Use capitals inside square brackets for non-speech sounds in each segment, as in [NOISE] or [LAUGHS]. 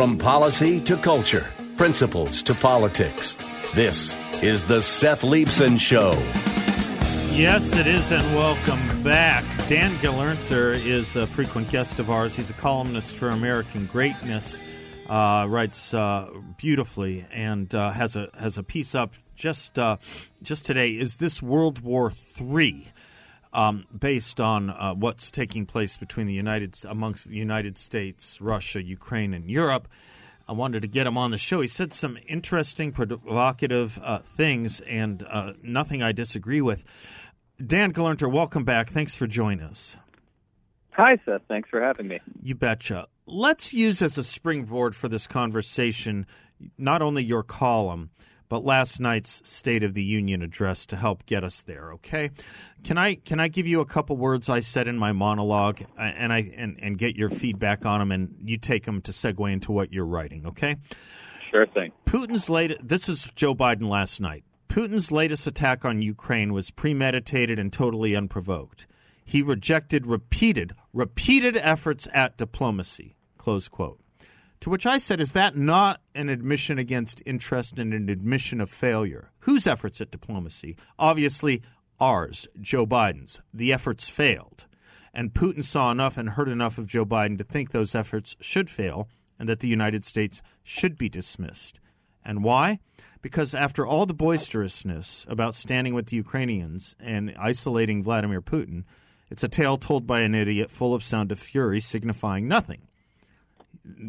From policy to culture, principles to politics. This is the Seth Leibsohn Show. Yes, it is, and welcome back. Dan Gelernter is a frequent guest of ours. He's a columnist for American Greatness. Uh, writes uh, beautifully and uh, has a has a piece up just uh, just today. Is this World War Three? Um, based on uh, what's taking place between the United amongst the United States, Russia, Ukraine, and Europe. I wanted to get him on the show. He said some interesting, provocative uh, things, and uh, nothing I disagree with. Dan Gelernter, welcome back. Thanks for joining us. Hi, Seth. Thanks for having me. You betcha. Let's use as a springboard for this conversation not only your column, but last night's State of the Union address to help get us there. Okay, can I can I give you a couple words I said in my monologue and I and, and get your feedback on them, and you take them to segue into what you're writing. Okay. Sure thing. Putin's late. This is Joe Biden last night. Putin's latest attack on Ukraine was premeditated and totally unprovoked. He rejected repeated, repeated efforts at diplomacy. Close quote. To which I said, is that not an admission against interest and an admission of failure? Whose efforts at diplomacy? Obviously, ours, Joe Biden's. The efforts failed. And Putin saw enough and heard enough of Joe Biden to think those efforts should fail and that the United States should be dismissed. And why? Because after all the boisterousness about standing with the Ukrainians and isolating Vladimir Putin, it's a tale told by an idiot full of sound of fury, signifying nothing.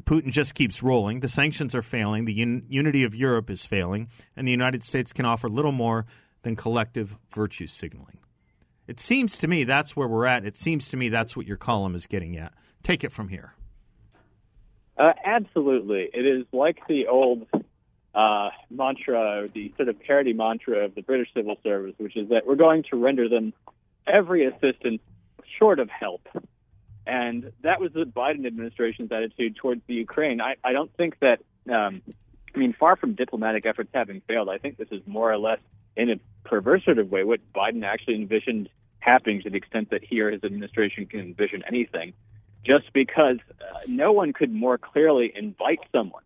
Putin just keeps rolling. The sanctions are failing. The un- unity of Europe is failing. And the United States can offer little more than collective virtue signaling. It seems to me that's where we're at. It seems to me that's what your column is getting at. Take it from here. Uh, absolutely. It is like the old uh, mantra, the sort of parody mantra of the British civil service, which is that we're going to render them every assistance short of help. And that was the Biden administration's attitude towards the Ukraine. I, I don't think that, um, I mean, far from diplomatic efforts having failed, I think this is more or less in a of way what Biden actually envisioned happening to the extent that he or his administration can envision anything, just because uh, no one could more clearly invite someone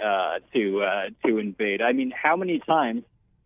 uh, to uh, to invade. I mean, how many times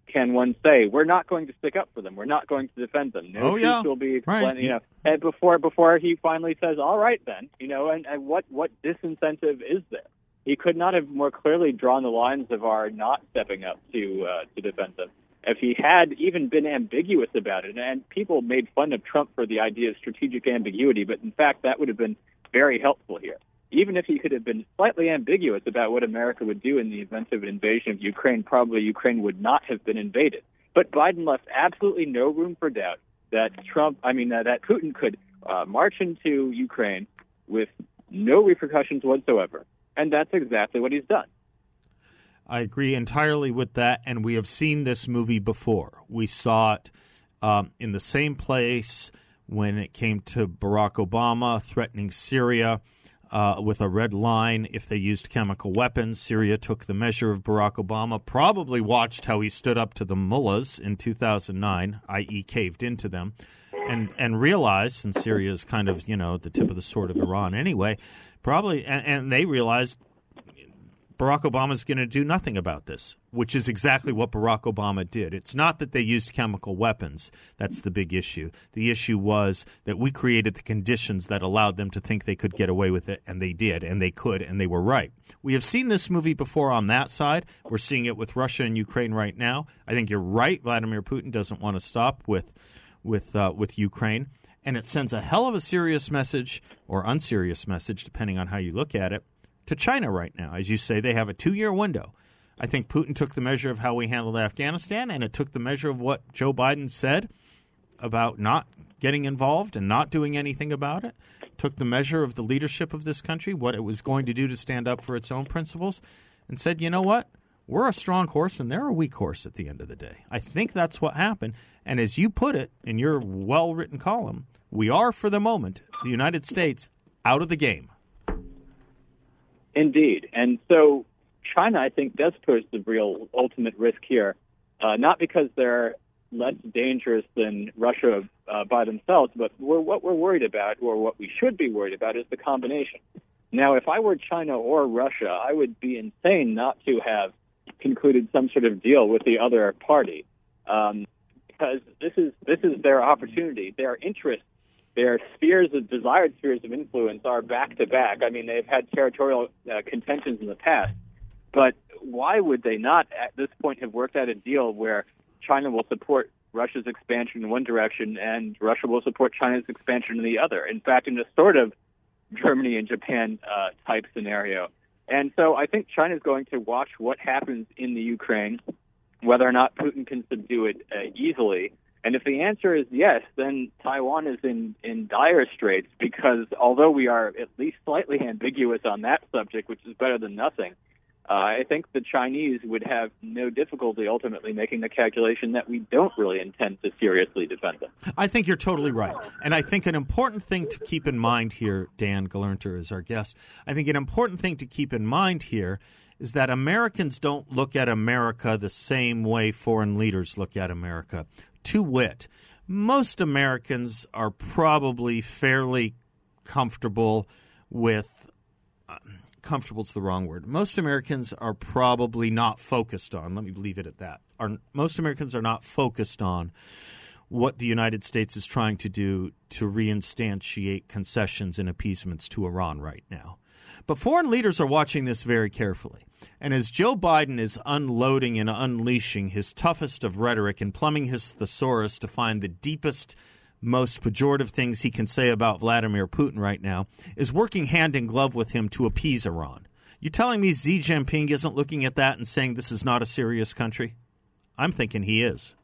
can one say we're not going to stick up for them? We're not going to defend them. No oh, yeah. will be right. you know, and before before he finally says, "All right, then," you know, and, and what what disincentive is there? He could not have more clearly drawn the lines of our not stepping up to uh, to defend them. If he had even been ambiguous about it, and people made fun of Trump for the idea of strategic ambiguity, but in fact that would have been very helpful here even if he could have been slightly ambiguous about what America would do in the event of an invasion of Ukraine, probably Ukraine would not have been invaded. But Biden left absolutely no room for doubt that Trump, I mean, uh, that Putin could uh, march into Ukraine with no repercussions whatsoever. And that's exactly what he's done. I agree entirely with that. And we have seen this movie before. We saw it um, in the same place when it came to Barack Obama threatening Syria uh, with a red line if they used chemical weapons. Syria took the measure of Barack Obama, probably watched how he stood up to the mullahs in 2009, i.e., caved into them, and, and realized, and Syria is kind of, you know, the tip of the sword of Iran anyway, probably, and, and they realized Barack Obama is going to do nothing about this, which is exactly what Barack Obama did. It's not that they used chemical weapons. That's the big issue. The issue was that we created the conditions that allowed them to think they could get away with it, and they did, and they could, and they were right. We have seen this movie before on that side. We're seeing it with Russia and Ukraine right now. I think you're right. Vladimir Putin doesn't want to stop with with uh, with Ukraine, and it sends a hell of a serious message or unserious message, depending on how you look at it to China right now. As you say, they have a two year window. I think Putin took the measure of how we handled Afghanistan, and it took the measure of what Joe Biden said about not getting involved and not doing anything about it. took the measure of the leadership of this country, what it was going to do to stand up for its own principles, and said, you know what? We're a strong horse and they're a weak horse at the end of the day. I think that's what happened. And as you put it in your well written column, we are, for the moment, the United States out of the game. Indeed. And so China, I think, does pose the real ultimate risk here, uh, not because they're less dangerous than Russia uh, by themselves, but we're, what we're worried about, or what we should be worried about, is the combination. Now, if I were China or Russia, I would be insane not to have concluded some sort of deal with the other party, um, because this is this is their opportunity. Their interests, their spheres of desired spheres of influence are back to back. I mean, they've had territorial uh, contentions in the past, but why would they not at this point have worked out a deal where China will support Russia's expansion in one direction and Russia will support China's expansion in the other? In fact, in a sort of Germany and Japan uh, type scenario. And so I think China is going to watch what happens in the Ukraine, whether or not Putin can subdue it uh, easily. And if the answer is yes, then Taiwan is in, in dire straits because although we are at least slightly [LAUGHS] ambiguous on that subject, which is better than nothing, uh, I think the Chinese would have no difficulty ultimately making the calculation that we don't really intend to seriously defend them. I think you're totally right. And I think an important thing to keep in mind here, Dan Gelernter is our guest. I think an important thing to keep in mind here is that Americans don't look at America the same way foreign leaders look at America. To wit, most Americans are probably fairly comfortable with uh, comfortable is the wrong word. Most Americans are probably not focused on, let me leave it at that. Are most Americans are not focused on what the United States is trying to do to reinstantiate concessions and appeasements to Iran right now. But foreign leaders are watching this very carefully. And as Joe Biden is unloading and unleashing his toughest of rhetoric and plumbing his thesaurus to find the deepest most pejorative things he can say about Vladimir Putin right now is working hand in glove with him to appease Iran. You telling me Xi Jinping isn't looking at that and saying this is not a serious country? I'm thinking he is.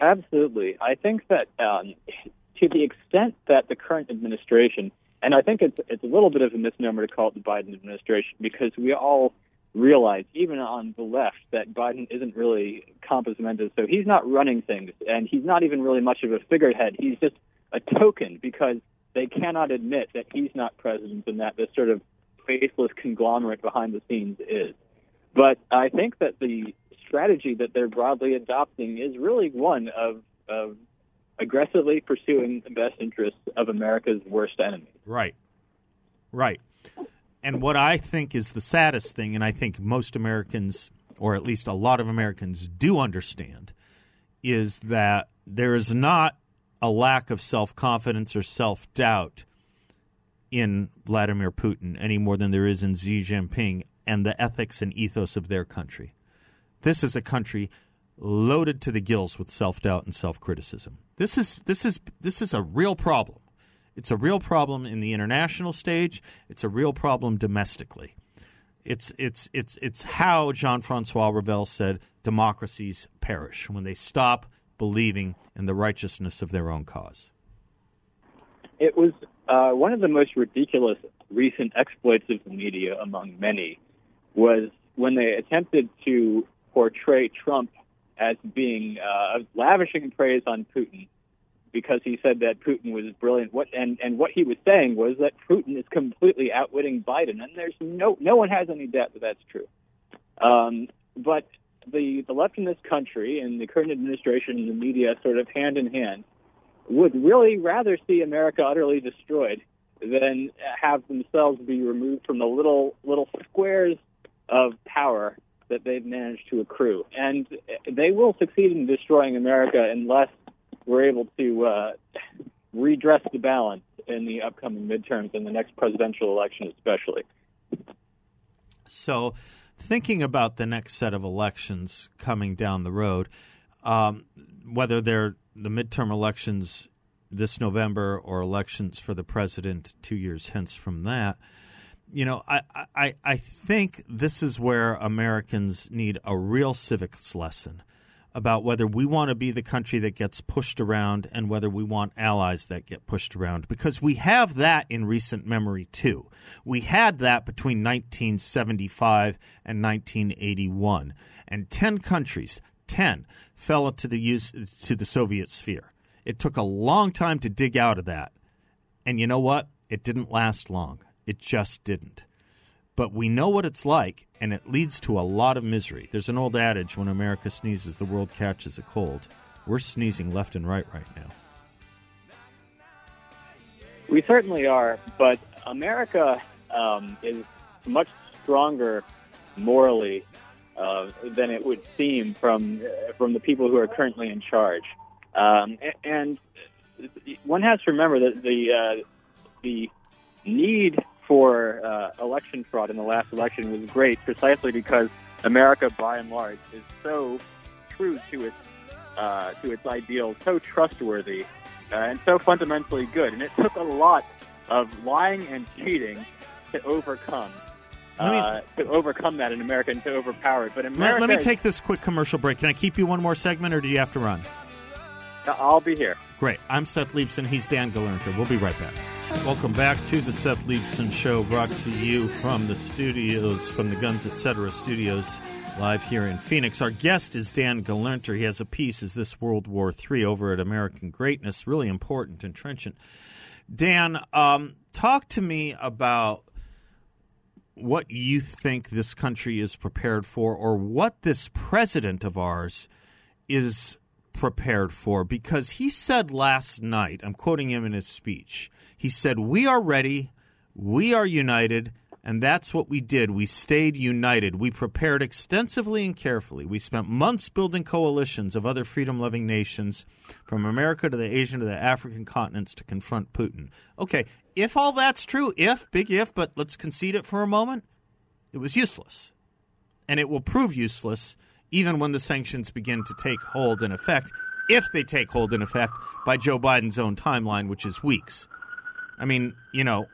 Absolutely. I think that um, to the extent that the current administration, and I think it's it's a little bit of a misnomer to call it the Biden administration because we all realize, even on the left, that Biden isn't really compos mentis. So he's not running things, and he's not even really much of a figurehead. He's just a token because they cannot admit that he's not president and that this sort of faceless conglomerate behind the scenes is. But I think that the strategy that they're broadly adopting is really one of, of aggressively pursuing the best interests of America's worst enemy. Right. Right. And what I think is the saddest thing, and I think most Americans, or at least a lot of Americans, do understand, is that there is not a lack of self confidence or self doubt in Vladimir Putin any more than there is in Xi Jinping and the ethics and ethos of their country. This is a country loaded to the gills with self doubt and self criticism. This is this is this is a real problem. It's a real problem in the international stage. It's a real problem domestically. It's it's it's it's how Jean Francois Revel said democracies perish when they stop believing in the righteousness of their own cause. It was uh, one of the most ridiculous recent exploits of the media, among many, was when they attempted to portray Trump as being uh, lavishing praise on Putin because he said that Putin was brilliant. What and and what he was saying was that Putin is completely outwitting Biden, and there's no no one has any doubt that that's true. Um, but the the left in this country and the current administration and the media, sort of hand in hand, would really rather see America utterly destroyed than have themselves be removed from the little little squares of power that they've managed to accrue. And they will succeed in destroying America unless we're able to uh, redress the balance in the upcoming midterms and the next presidential election, especially. So, thinking about the next set of elections coming down the road, um, whether they're the midterm elections this November or elections for the president two years hence from that, you know, I, I, I think this is where Americans need a real civics lesson about whether we want to be the country that gets pushed around and whether we want allies that get pushed around because we have that in recent memory too. We had that between 1975 and 1981 and 10 countries, 10 fell into the to the Soviet sphere. It took a long time to dig out of that. And you know what? It didn't last long. It just didn't but we know what it's like, and it leads to a lot of misery. There's an old adage when America sneezes, the world catches a cold. We're sneezing left and right right now. We certainly are, but America um, is much stronger morally uh, than it would seem from uh, from the people who are currently in charge. Um, and one has to remember that the uh, the need for uh, election fraud in the last election was great precisely because America, by and large, is so true to its uh, to its ideals, so trustworthy, uh, and so fundamentally good. And it took a lot of lying and cheating to overcome. Me, uh, to overcome that in America and to overpower it, but America. Let, me take this quick commercial break. Can I keep you one more segment, or do you have to run? I'll be here. Great. I'm Seth Leibsohn. He's Dan Gelernter. We'll be right back. Welcome back to the Seth Leibsohn Show, brought to you from the studios, from the Guns Etc. studios, live here in Phoenix. Our guest is Dan Gelernter. He has a piece, Is This World War III, over at American Greatness, really important and trenchant. Dan, um, talk to me about what you think this country is prepared for or what this president of ours is prepared for because he said last night, I'm quoting him in his speech, he said, We are ready, we are united, and that's what we did. We stayed united. We prepared extensively and carefully. We spent months building coalitions of other freedom loving nations from America to the Asian to the African continents to confront Putin. Okay, if all that's true, if, big if, but let's concede it for a moment, it was useless. And it will prove useless even when the sanctions begin to take hold in effect, if they take hold in effect by Joe Biden's own timeline, which is weeks. I mean, you know,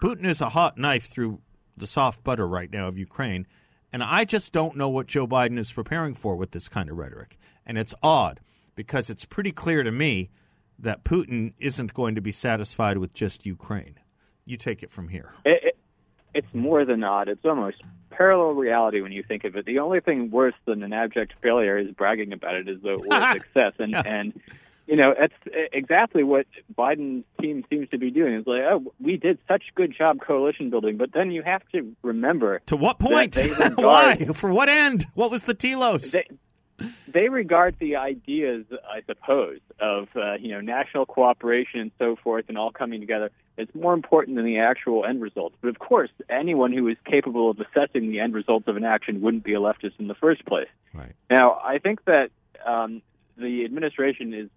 Putin is a hot knife through the soft butter right now of Ukraine. And I just don't know what Joe Biden is preparing for with this kind of rhetoric. And it's odd because it's pretty clear to me that Putin isn't going to be satisfied with just Ukraine. You take it from here. It, it's more than odd. It's almost parallel reality when you think of it. The only thing worse than an abject failure is bragging about it as though [LAUGHS] it were a success. And Yeah. and you know that's exactly what Biden's team seems to be doing. It's like, oh, we did such a good job coalition building, but then you have to remember To what point? [LAUGHS] Why? For what end? What was the telos? they, they regard the ideas, I suppose, of uh, you know national cooperation and so forth, and all coming together. as more important than the actual end results. But of course, anyone who is capable of assessing the end results of an action wouldn't be a leftist in the first place. Right. Now, I think that um, the administration is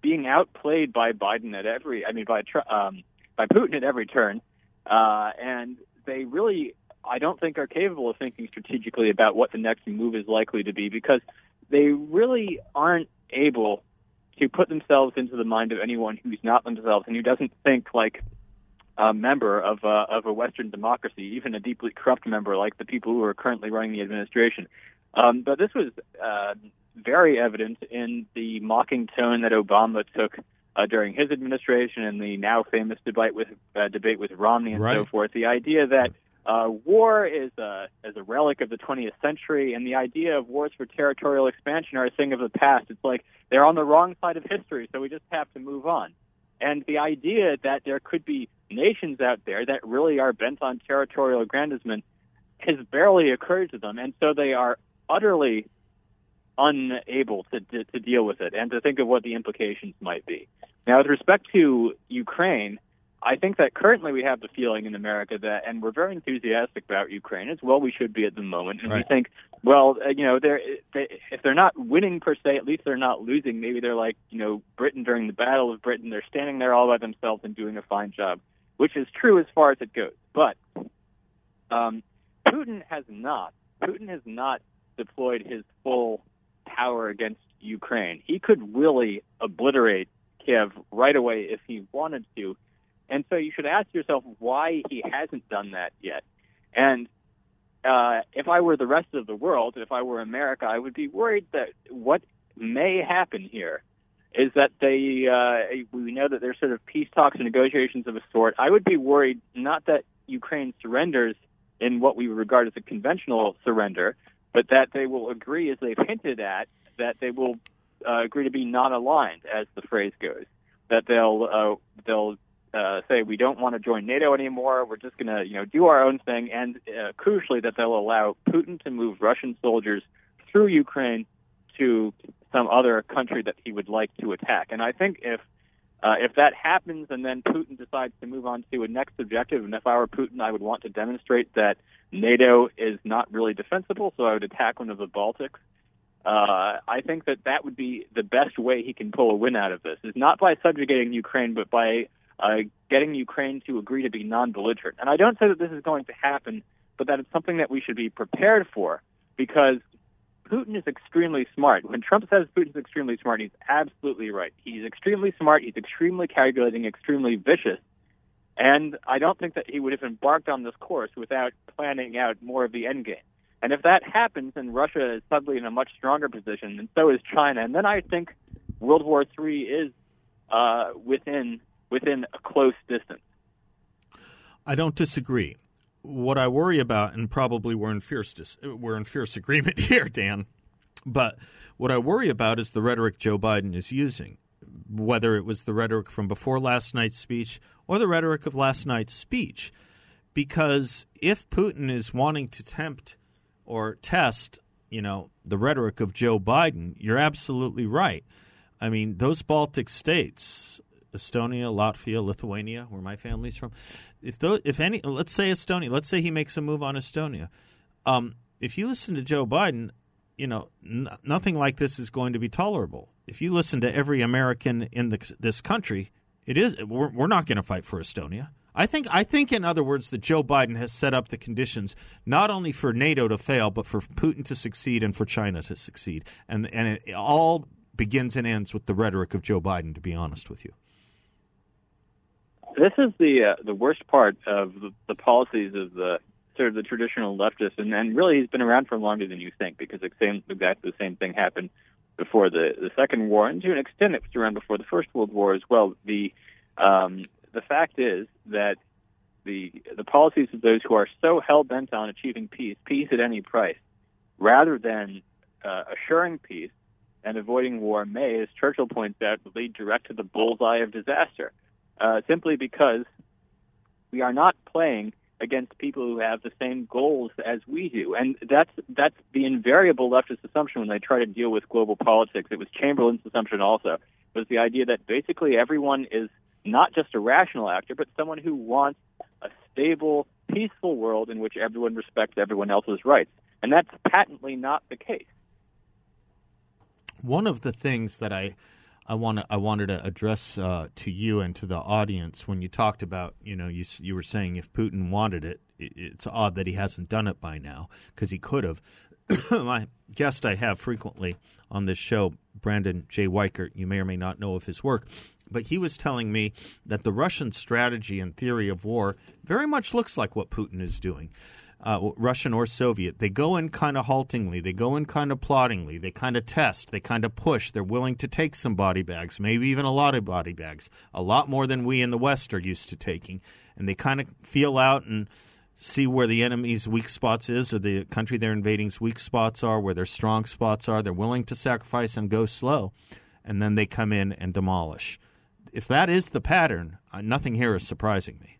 being outplayed by Biden at every, I mean, by um, by Putin at every turn, uh, and they really, I don't think, are capable of thinking strategically about what the next move is likely to be because they really aren't able to put themselves into the mind of anyone who's not themselves and who doesn't think like a member of a, of a Western democracy, even a deeply corrupt member like the people who are currently running the administration. Um, but this was uh, very evident in the mocking tone that Obama took uh, during his administration and the now famous debate with uh, debate with Romney and so forth. The idea that uh, war is a is a relic of the 20th century, and the idea of wars for territorial expansion are a thing of the past. It's like they're on the wrong side of history, so we just have to move on. And the idea that there could be nations out there that really are bent on territorial aggrandizement has barely occurred to them, and so they are utterly unable to, to, to deal with it and to think of what the implications might be. Now, with respect to Ukraine, I think that currently we have the feeling in America that, and we're very enthusiastic about Ukraine as well. We should be at the moment, and we think, well, uh, you know, they're they, if they're not winning per se, at least they're not losing. Maybe they're like, you know, Britain during the Battle of Britain. They're standing there all by themselves and doing a fine job, which is true as far as it goes. But um, Putin has not. Putin has not deployed his full power against Ukraine. He could really obliterate Kiev right away if he wanted to. And so you should ask yourself why he hasn't done that yet. And uh, if I were the rest of the world, if I were America, I would be worried that what may happen here is that they uh, we know that there's sort of peace talks and negotiations of a sort. I would be worried not that Ukraine surrenders in what we regard as a conventional surrender, but that they will agree, as they've hinted at, that they will uh, agree to be non-aligned, as the phrase goes. That they'll uh, they'll uh, say we don't want to join NATO anymore. We're just going to you know do our own thing, and uh, crucially that they'll allow Putin to move Russian soldiers through Ukraine to some other country that he would like to attack. And I think if uh, if that happens and then Putin decides to move on to a next objective, and if I were Putin, I would want to demonstrate that NATO is not really defensible, so I would attack one of the Baltics. Uh, I think that that would be the best way he can pull a win out of this, is not by subjugating Ukraine, but by uh, getting Ukraine to agree to be non-belligerent. And I don't say that this is going to happen, but that it's something that we should be prepared for, because Putin is extremely smart. When Trump says Putin's extremely smart, he's absolutely right. He's extremely smart. He's extremely calculating, extremely vicious. And I don't think that he would have embarked on this course without planning out more of the end game. And if that happens, then Russia is suddenly in a much stronger position, and so is China. And then I think World War III is uh, within within a close distance. I don't disagree what I worry about, and probably we're in fierce dis- we're in fierce agreement [LAUGHS] here, Dan. But what I worry about is the rhetoric Joe Biden is using, whether it was the rhetoric from before last night's speech or the rhetoric of last night's speech. Because if Putin is wanting to tempt or test, you know, the rhetoric of Joe Biden, you're absolutely right. I mean, those Baltic states, Estonia, Latvia, Lithuania, where my family's from. If those, if any, let's say Estonia, let's say he makes a move on Estonia. Um, if you listen to Joe Biden, you know n- nothing like this is going to be tolerable. If you listen to every American in the, this country, it is we're, we're not going to fight for Estonia. I think I think in other words that Joe Biden has set up the conditions not only for NATO to fail but for Putin to succeed and for China to succeed. And and it all begins and ends with the rhetoric of Joe Biden to be honest with you this is the uh, the worst part of the, policies of the sort of the traditional leftists, and, and really he's been around for longer than you think because the same exactly the same thing happened before the the Second War, and to an extent it was around before the First World War as well. The um, the fact is that the the policies of those who are so hell bent on achieving peace, peace at any price, rather than uh, assuring peace and avoiding war, may, as Churchill points out, lead direct to the bullseye of disaster uh, simply because we are not playing against people who have the same goals as we do. And that's that's the invariable leftist assumption when they try to deal with global politics. It was Chamberlain's assumption also was the idea that basically everyone is not just a rational actor, but someone who wants a stable, peaceful world in which everyone respects everyone else's rights. And that's patently not the case. One of the things that I I want I wanted to address uh, to you and to the audience when you talked about you know you you were saying if Putin wanted it, it it's odd that he hasn't done it by now because he could have. [COUGHS] My guest I have frequently on this show, Brandon J. Weichert, you may or may not know of his work, but he was telling me that the Russian strategy and theory of war very much looks like what Putin is doing uh, Russian or Soviet. They go in kind of haltingly. They go in kind of ploddingly. They kind of test. They kind of push. They're willing to take some body bags, maybe even a lot of body bags, a lot more than we in the West are used to taking. And they kind of feel out and see where the enemy's weak spots is or the country they're invading's weak spots are, where their strong spots are. They're willing to sacrifice and go slow. And then they come in and demolish. If that is the pattern, uh, nothing here is surprising me.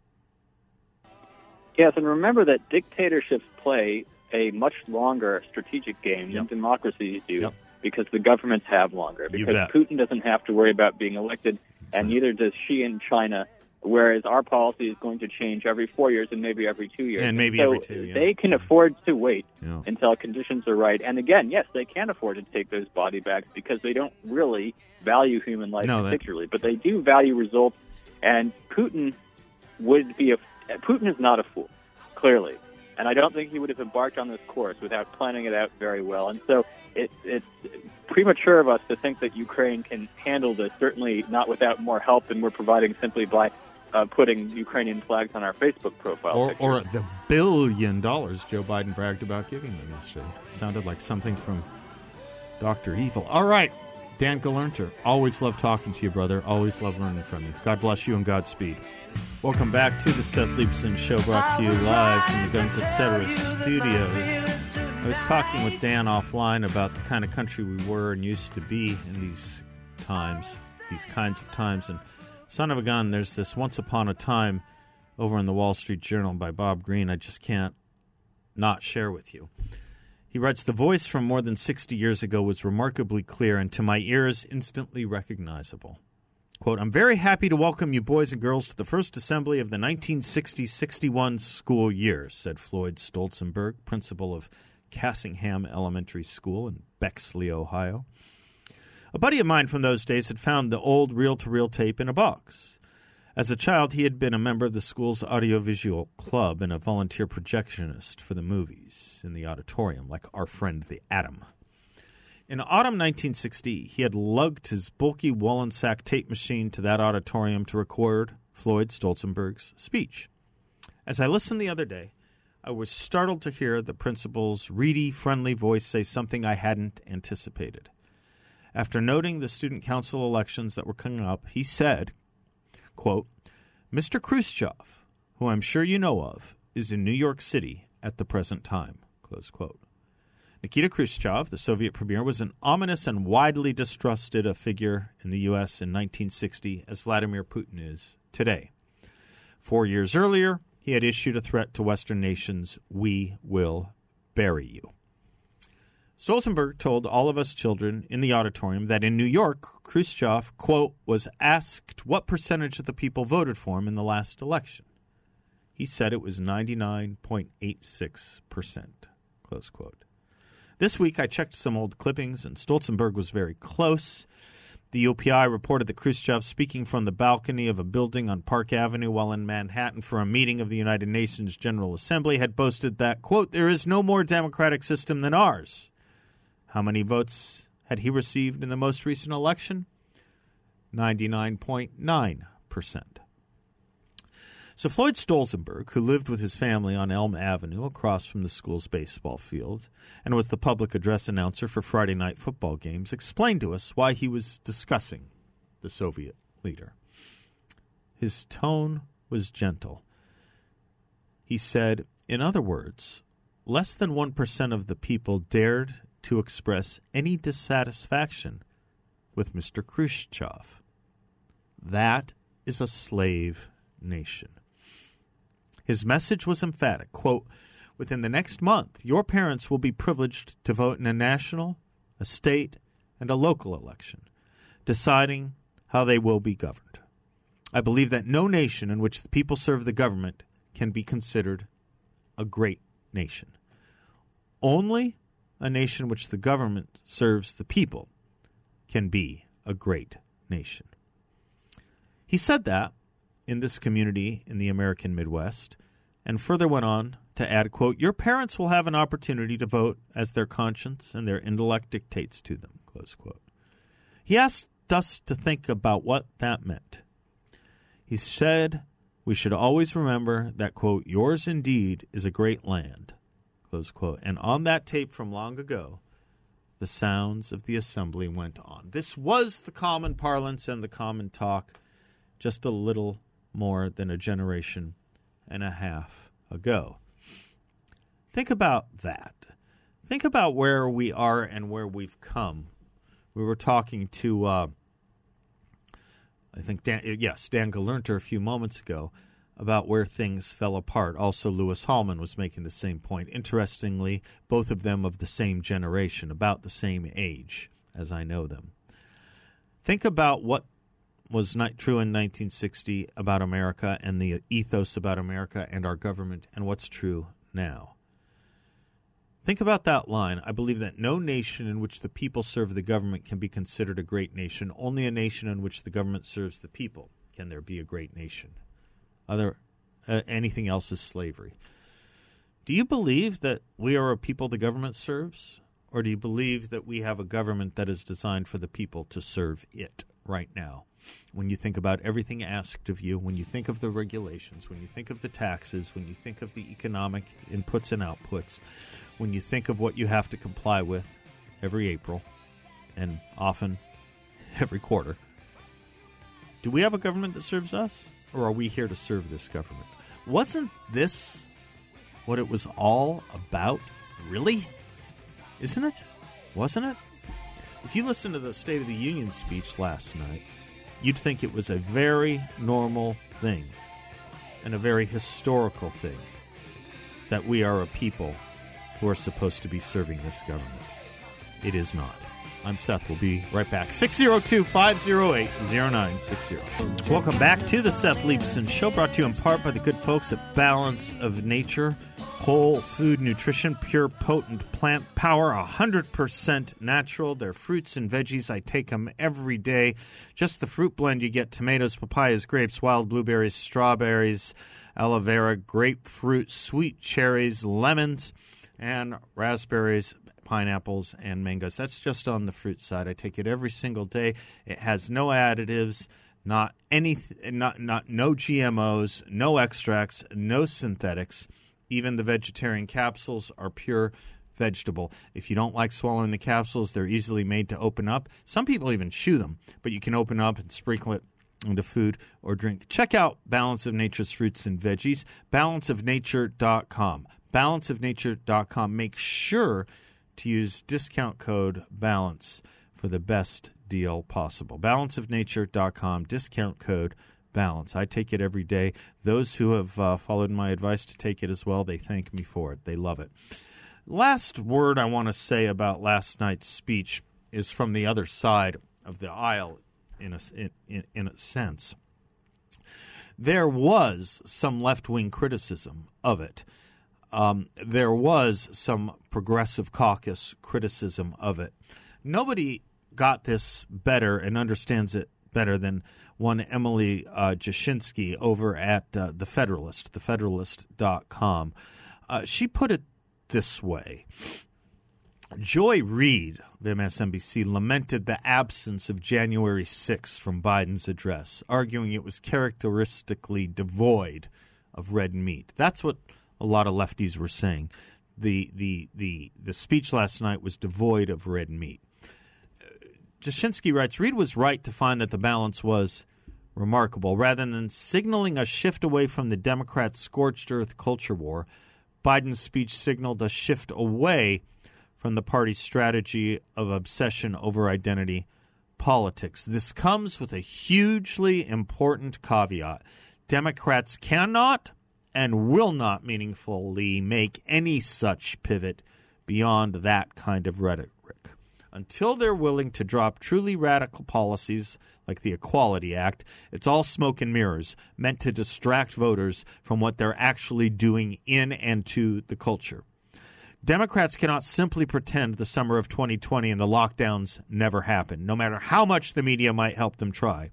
Yes, and remember that dictatorships play a much longer strategic game yep. than democracies do yep. because the governments have longer. Because Putin doesn't have to worry about being elected, That's and right. neither does Xi in China. Whereas our policy is going to change every four years and maybe every two years. And maybe so every two. Yeah. They can afford to wait yeah. until conditions are right. And again, yes, they can afford to take those body bags because they don't really value human life no, particularly, that... but they do value results. And Putin would be a Putin is not a fool, clearly. And I don't think he would have embarked on this course without planning it out very well. And so it, it's premature of us to think that Ukraine can handle this, certainly not without more help than we're providing simply by uh, putting Ukrainian flags on our Facebook profile. Or, or, the billion dollars Joe Biden bragged about giving them yesterday. Sounded like something from Dr. Evil. All right. Dan Gelernter, always love talking to you, brother. Always love learning from you. God bless you and Godspeed. Welcome back to the Seth Leibsohn Show, brought to you live from the Guns Etc. studios. I was talking with Dan offline about the kind of country we were and used to be in these times, these kinds of times. And son of a gun, there's this Once Upon a Time over in the Wall Street Journal by Bob Greene. I just can't not share with you. He writes The voice from more than 60 years ago was remarkably clear and to my ears instantly recognizable. Quote, I'm very happy to welcome you boys and girls to the first assembly of the 1960 61 school year, said Floyd Stolzenberg, principal of Cassingham Elementary School in Bexley, Ohio. A buddy of mine from those days had found the old reel to reel tape in a box. As a child, he had been a member of the school's audiovisual club and a volunteer projectionist for the movies in the auditorium, like our friend the Atom. In autumn 1960, he had lugged his bulky Wollensak tape machine to that auditorium to record Floyd Stolzenberg's speech. As I listened the other day, I was startled to hear the principal's reedy, friendly voice say something I hadn't anticipated. After noting the student council elections that were coming up, he said, quote, Mr. Khrushchev, who I'm sure you know of, is in New York City at the present time. Close quote. Nikita Khrushchev, the Soviet premier, was an ominous and widely distrusted a figure in the U.S. in 1960, as Vladimir Putin is today. Four years earlier, he had issued a threat to Western nations We will bury you. Stolzenberg told all of us children in the auditorium that in New York, Khrushchev, quote, was asked what percentage of the people voted for him in the last election. He said it was 99.86%, close quote. This week, I checked some old clippings, and Stolzenberg was very close. The UPI reported that Khrushchev, speaking from the balcony of a building on Park Avenue while in Manhattan for a meeting of the United Nations General Assembly, had boasted that, quote, there is no more democratic system than ours. How many votes had he received in the most recent election? 99.9%. So Floyd Stolzenberg, who lived with his family on Elm Avenue across from the school's baseball field and was the public address announcer for Friday night football games, explained to us why he was discussing the Soviet leader. His tone was gentle. He said, in other words, less than 1% of the people dared to express any dissatisfaction with Mr. Khrushchev. That is a slave nation. His message was emphatic quote, Within the next month, your parents will be privileged to vote in a national, a state, and a local election, deciding how they will be governed. I believe that no nation in which the people serve the government can be considered a great nation. Only a nation in which the government serves the people can be a great nation. He said that in this community in the American Midwest, and further went on to add, quote, Your parents will have an opportunity to vote as their conscience and their intellect dictates to them, close quote. He asked us to think about what that meant. He said we should always remember that, quote, yours indeed is a great land, close quote. And on that tape from long ago, the sounds of the assembly went on. This was the common parlance and the common talk just a little more than a generation and a half ago. Think about that. Think about where we are and where we've come. We were talking to, uh, I think, Dan, yes, Dan Gelernter a few moments ago about where things fell apart. Also, Lewis Hallman was making the same point. Interestingly, both of them of the same generation, about the same age as I know them. Think about what was not true in 1960 about America and the ethos about America and our government and what's true now. Think about that line. I believe that no nation in which the people serve the government can be considered a great nation. Only a nation in which the government serves the people can there be a great nation. Other uh, anything else is slavery. Do you believe that we are a people the government serves, or do you believe that we have a government that is designed for the people to serve it right now? when you think about everything asked of you, when you think of the regulations, when you think of the taxes, when you think of the economic inputs and outputs, when you think of what you have to comply with every April and often [LAUGHS] every quarter. Do we have a government that serves us, or are we here to serve this government? Wasn't this what it was all about, really? Isn't it? Wasn't it? If you listen to the State of the Union speech last night, you'd think it was a very normal thing and a very historical thing that we are a people who are supposed to be serving this government. It is not. I'm Seth. We'll be right back. 602 508 0960. Welcome back to the Seth Leibsohn Show, brought to you in part by the good folks at Balance of Nature. Whole food nutrition, pure, potent plant power, 100% natural. They're fruits and veggies. I take them every day. Just the fruit blend you get tomatoes, papayas, grapes, wild blueberries, strawberries, aloe vera, grapefruit, sweet cherries, lemons, and raspberries, pineapples, and mangoes. That's just on the fruit side. I take it every single day. It has no additives, not any, not not no GMOs, no extracts, no synthetics. Even the vegetarian capsules are pure vegetable. If you don't like swallowing the capsules, they're easily made to open up. Some people even chew them, but you can open up and sprinkle it into food or drink. Check out Balance of Nature's fruits and veggies, balanceofnature.com. Balanceofnature.com. Make sure to use discount code BALANCE for the best deal possible. Balanceofnature.com, discount code balance. I take it every day. Those who have uh, followed my advice to take it as well, they thank me for it. They love it. Last word I want to say about last night's speech is from the other side of the aisle, in a, in, in a sense. There was some left wing criticism of it. Um, there was some progressive caucus criticism of it. Nobody got this better and understands it better than one Emily uh, Jashinsky over at uh, The Federalist, thefederalist.com. Uh, she put it this way Joy Reid of MSNBC lamented the absence of January 6 from Biden's address, arguing it was characteristically devoid of red meat. That's what a lot of lefties were saying. The, the, the, the speech last night was devoid of red meat. Jashinsky writes Reid was right to find that the balance was remarkable. Rather than signaling a shift away from the Democrats' scorched earth culture war, Biden's speech signaled a shift away from the party's strategy of obsession over identity politics. This comes with a hugely important caveat. Democrats cannot and will not meaningfully make any such pivot beyond that kind of rhetoric until they're willing to drop truly radical policies like the Equality Act, it's all smoke and mirrors meant to distract voters from what they're actually doing in and to the culture. Democrats cannot simply pretend the summer of 2020 and the lockdowns never happened, no matter how much the media might help them try,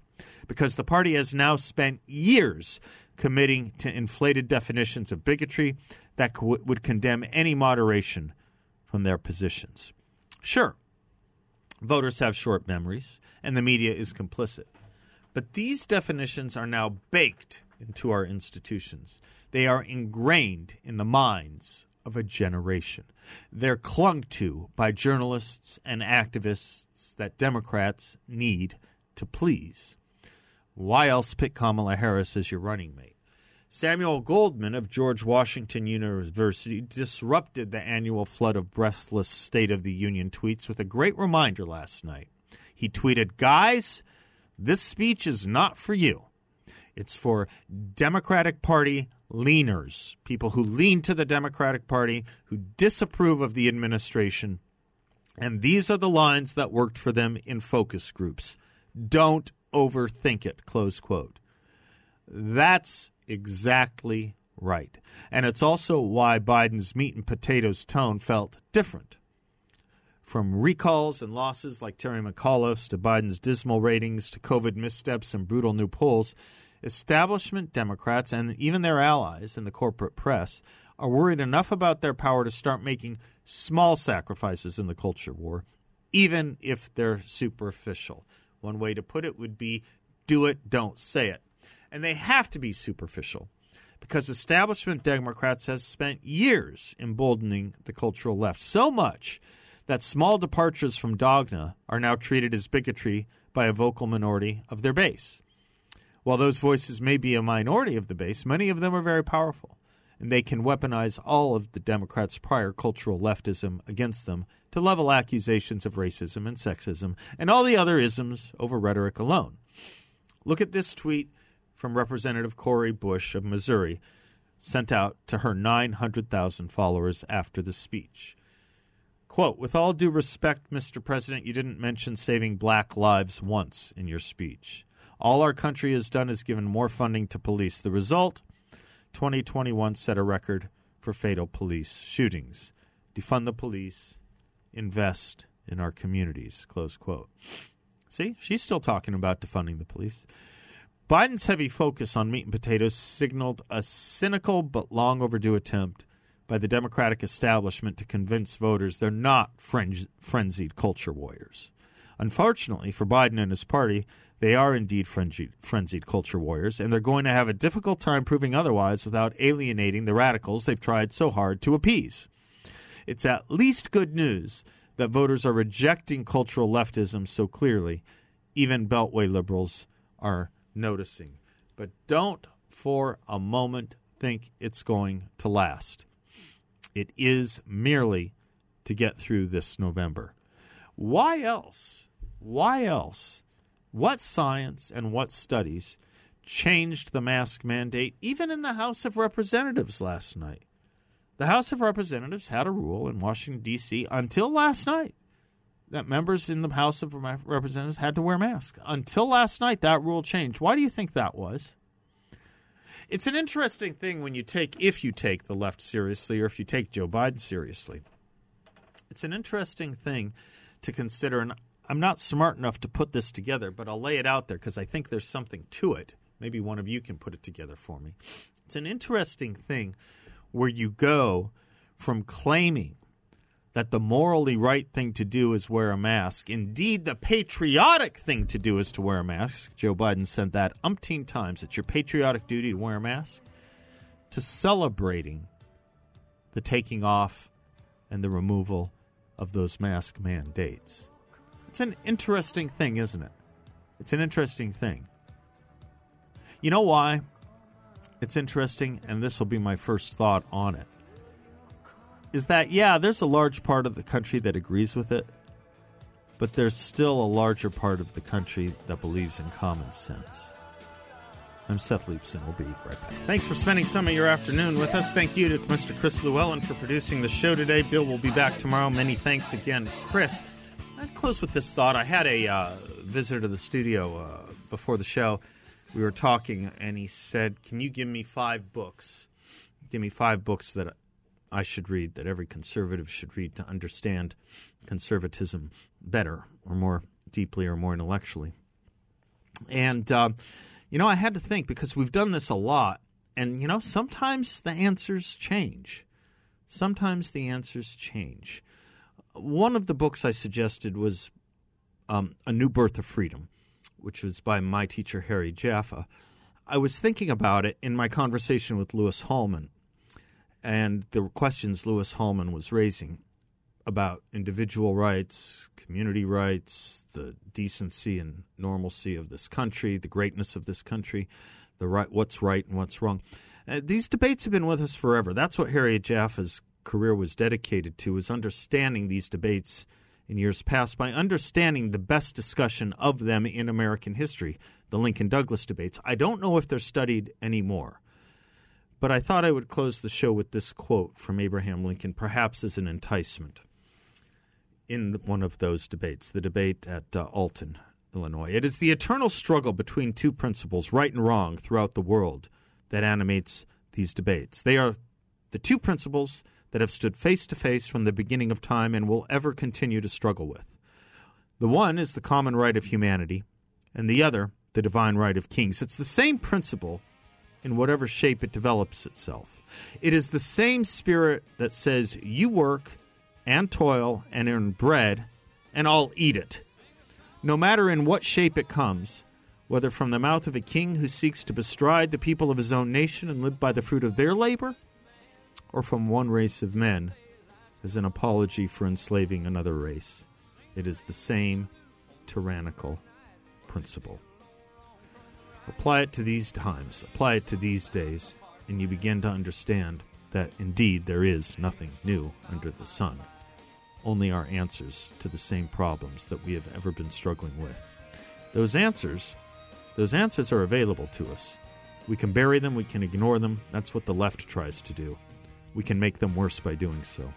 because the party has now spent years committing to inflated definitions of bigotry that would condemn any moderation from their positions. Sure, Voters have short memories, and the media is complicit. But these definitions are now baked into our institutions. They are ingrained in the minds of a generation. They're clung to by journalists and activists that Democrats need to please. Why else pick Kamala Harris as your running mate? Samuel Goldman of George Washington University disrupted the annual flood of breathless State of the Union tweets with a great reminder last night. He tweeted, Guys, this speech is not for you. It's for Democratic Party leaners, people who lean to the Democratic Party, who disapprove of the administration. And these are the lines that worked for them in focus groups. Don't overthink it, close quote. That's exactly right. And it's also why Biden's meat and potatoes tone felt different. From recalls and losses like Terry McAuliffe's to Biden's dismal ratings to COVID missteps and brutal new polls, establishment Democrats and even their allies in the corporate press are worried enough about their power to start making small sacrifices in the culture war, even if they're superficial. One way to put it would be do it, don't say it and they have to be superficial because establishment Democrats has spent years emboldening the cultural left so much that small departures from dogma are now treated as bigotry by a vocal minority of their base. While those voices may be a minority of the base, many of them are very powerful, and they can weaponize all of the Democrats' prior cultural leftism against them to level accusations of racism and sexism and all the other isms over rhetoric alone. Look at this tweet from Representative Cori Bush of Missouri, sent out to her 900,000 followers after the speech. Quote, with all due respect, Mr. President, you didn't mention saving black lives once in your speech. All our country has done is given more funding to police. The result 2021 set a record for fatal police shootings. Defund the police, invest in our communities. Close quote. See, she's still talking about defunding the police. Biden's heavy focus on meat and potatoes signaled a cynical but long overdue attempt by the Democratic establishment to convince voters they're not frenzied culture warriors. Unfortunately for Biden and his party, they are indeed frenzied, culture warriors, and they're going to have a difficult time proving otherwise without alienating the radicals they've tried so hard to appease. It's at least good news that voters are rejecting cultural leftism so clearly, even Beltway liberals are noticing. But don't for a moment think it's going to last. It is merely to get through this November. Why else? Why else? What science and what studies changed the mask mandate even in the House of Representatives last night? The House of Representatives had a rule in Washington, D.C. until last night that members in the House of Representatives had to wear masks. Until last night, that rule changed. Why do you think that was? It's an interesting thing when you take, if you take the left seriously or if you take Joe Biden seriously. It's an interesting thing to consider. And I'm not smart enough to put this together, but I'll lay it out there because I think there's something to it. Maybe one of you can put it together for me. It's an interesting thing where you go from claiming that the morally right thing to do is wear a mask. Indeed, the patriotic thing to do is to wear a mask. Joe Biden said that umpteen times. It's your patriotic duty to wear a mask. To celebrating the taking off and the removal of those mask mandates. It's an interesting thing, isn't it? It's an interesting thing. You know why? It's interesting, and this will be my first thought on it is that, yeah, there's a large part of the country that agrees with it, but there's still a larger part of the country that believes in common sense. I'm Seth Leibsohn. We'll be right back. Thanks for spending some of your afternoon with us. Thank you to Mr. Chris Llewellyn for producing the show today. Bill will be back tomorrow. Many thanks again, Chris. I'd close with this thought. I had a uh, visitor to the studio uh, before the show. We were talking, and he said, "Can you give me five books? Give me five books that I should read, that every conservative should read to understand conservatism better or more deeply or more intellectually. And, uh, you know, I had to think because we've done this a lot. And, you know, sometimes the answers change. Sometimes the answers change. One of the books I suggested was um, A New Birth of Freedom, which was by my teacher, Harry Jaffa. I was thinking about it in my conversation with Louis Hallman and the questions Louis Hallman was raising about individual rights, community rights, the decency and normalcy of this country, the greatness of this country, the right, what's right and what's wrong. Uh, these debates have been with us forever. That's what Harry Jaffa's career was dedicated to, is understanding these debates in years past by understanding the best discussion of them in American history, the Lincoln Douglas debates. I don't know if they're studied anymore. But I thought I would close the show with this quote from Abraham Lincoln, perhaps as an enticement in one of those debates, the debate at uh, Alton, Illinois. It is the eternal struggle between two principles, right and wrong, throughout the world that animates these debates. They are the two principles that have stood face to face from the beginning of time and will ever continue to struggle with. The one is the common right of humanity, and the other, the divine right of kings. It's the same principle in whatever shape it develops itself. It is the same spirit that says, You work and toil and earn bread, and I'll eat it. No matter in what shape it comes, whether from the mouth of a king who seeks to bestride the people of his own nation and live by the fruit of their labor, or from one race of men as an apology for enslaving another race. It is the same tyrannical principle. Apply it to these times, apply it to these days, and you begin to understand that indeed there is nothing new under the sun, only our answers to the same problems that we have ever been struggling with. Those answers, those answers are available to us. We can bury them, we can ignore them. That's what the left tries to do. We can make them worse by doing so.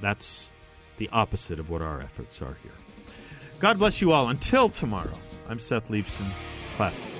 That's the opposite of what our efforts are here. God bless you all. Until tomorrow, I'm Seth Leibsohn. Class